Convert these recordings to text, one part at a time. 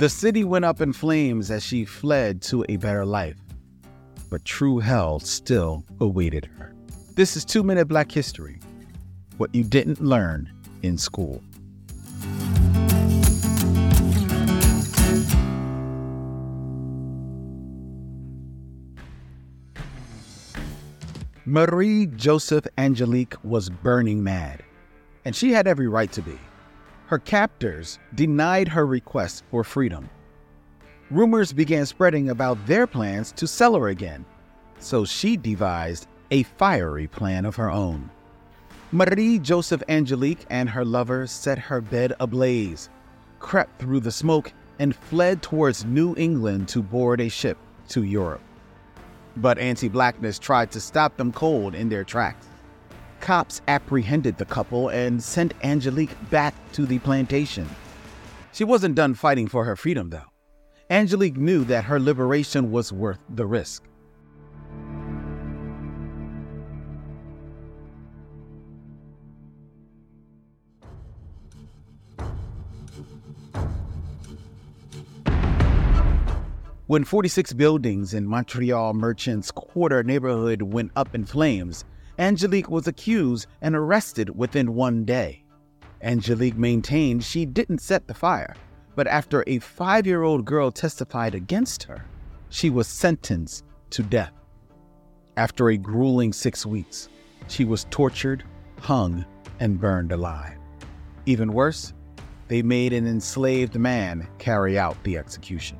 The city went up in flames as she fled to a better life. But true hell still awaited her. This is Two Minute Black History What You Didn't Learn in School. Marie Joseph Angelique was burning mad, and she had every right to be. Her captors denied her request for freedom. Rumors began spreading about their plans to sell her again, so she devised a fiery plan of her own. Marie Joseph Angelique and her lover set her bed ablaze, crept through the smoke, and fled towards New England to board a ship to Europe. But anti blackness tried to stop them cold in their tracks. Cops apprehended the couple and sent Angelique back to the plantation. She wasn't done fighting for her freedom, though. Angelique knew that her liberation was worth the risk. When 46 buildings in Montreal Merchants Quarter neighborhood went up in flames, Angelique was accused and arrested within one day. Angelique maintained she didn't set the fire, but after a five year old girl testified against her, she was sentenced to death. After a grueling six weeks, she was tortured, hung, and burned alive. Even worse, they made an enslaved man carry out the execution.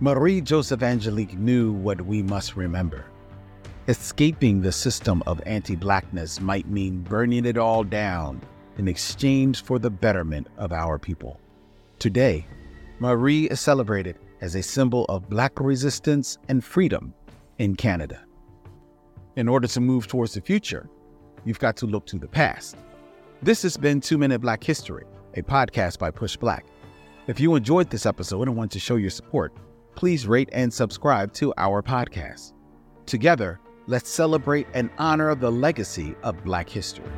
Marie Joseph Angelique knew what we must remember. Escaping the system of anti blackness might mean burning it all down in exchange for the betterment of our people. Today, Marie is celebrated as a symbol of black resistance and freedom in Canada. In order to move towards the future, you've got to look to the past. This has been Two Minute Black History, a podcast by PushBlack. If you enjoyed this episode and want to show your support, please rate and subscribe to our podcast. Together, let's celebrate and honor the legacy of Black history.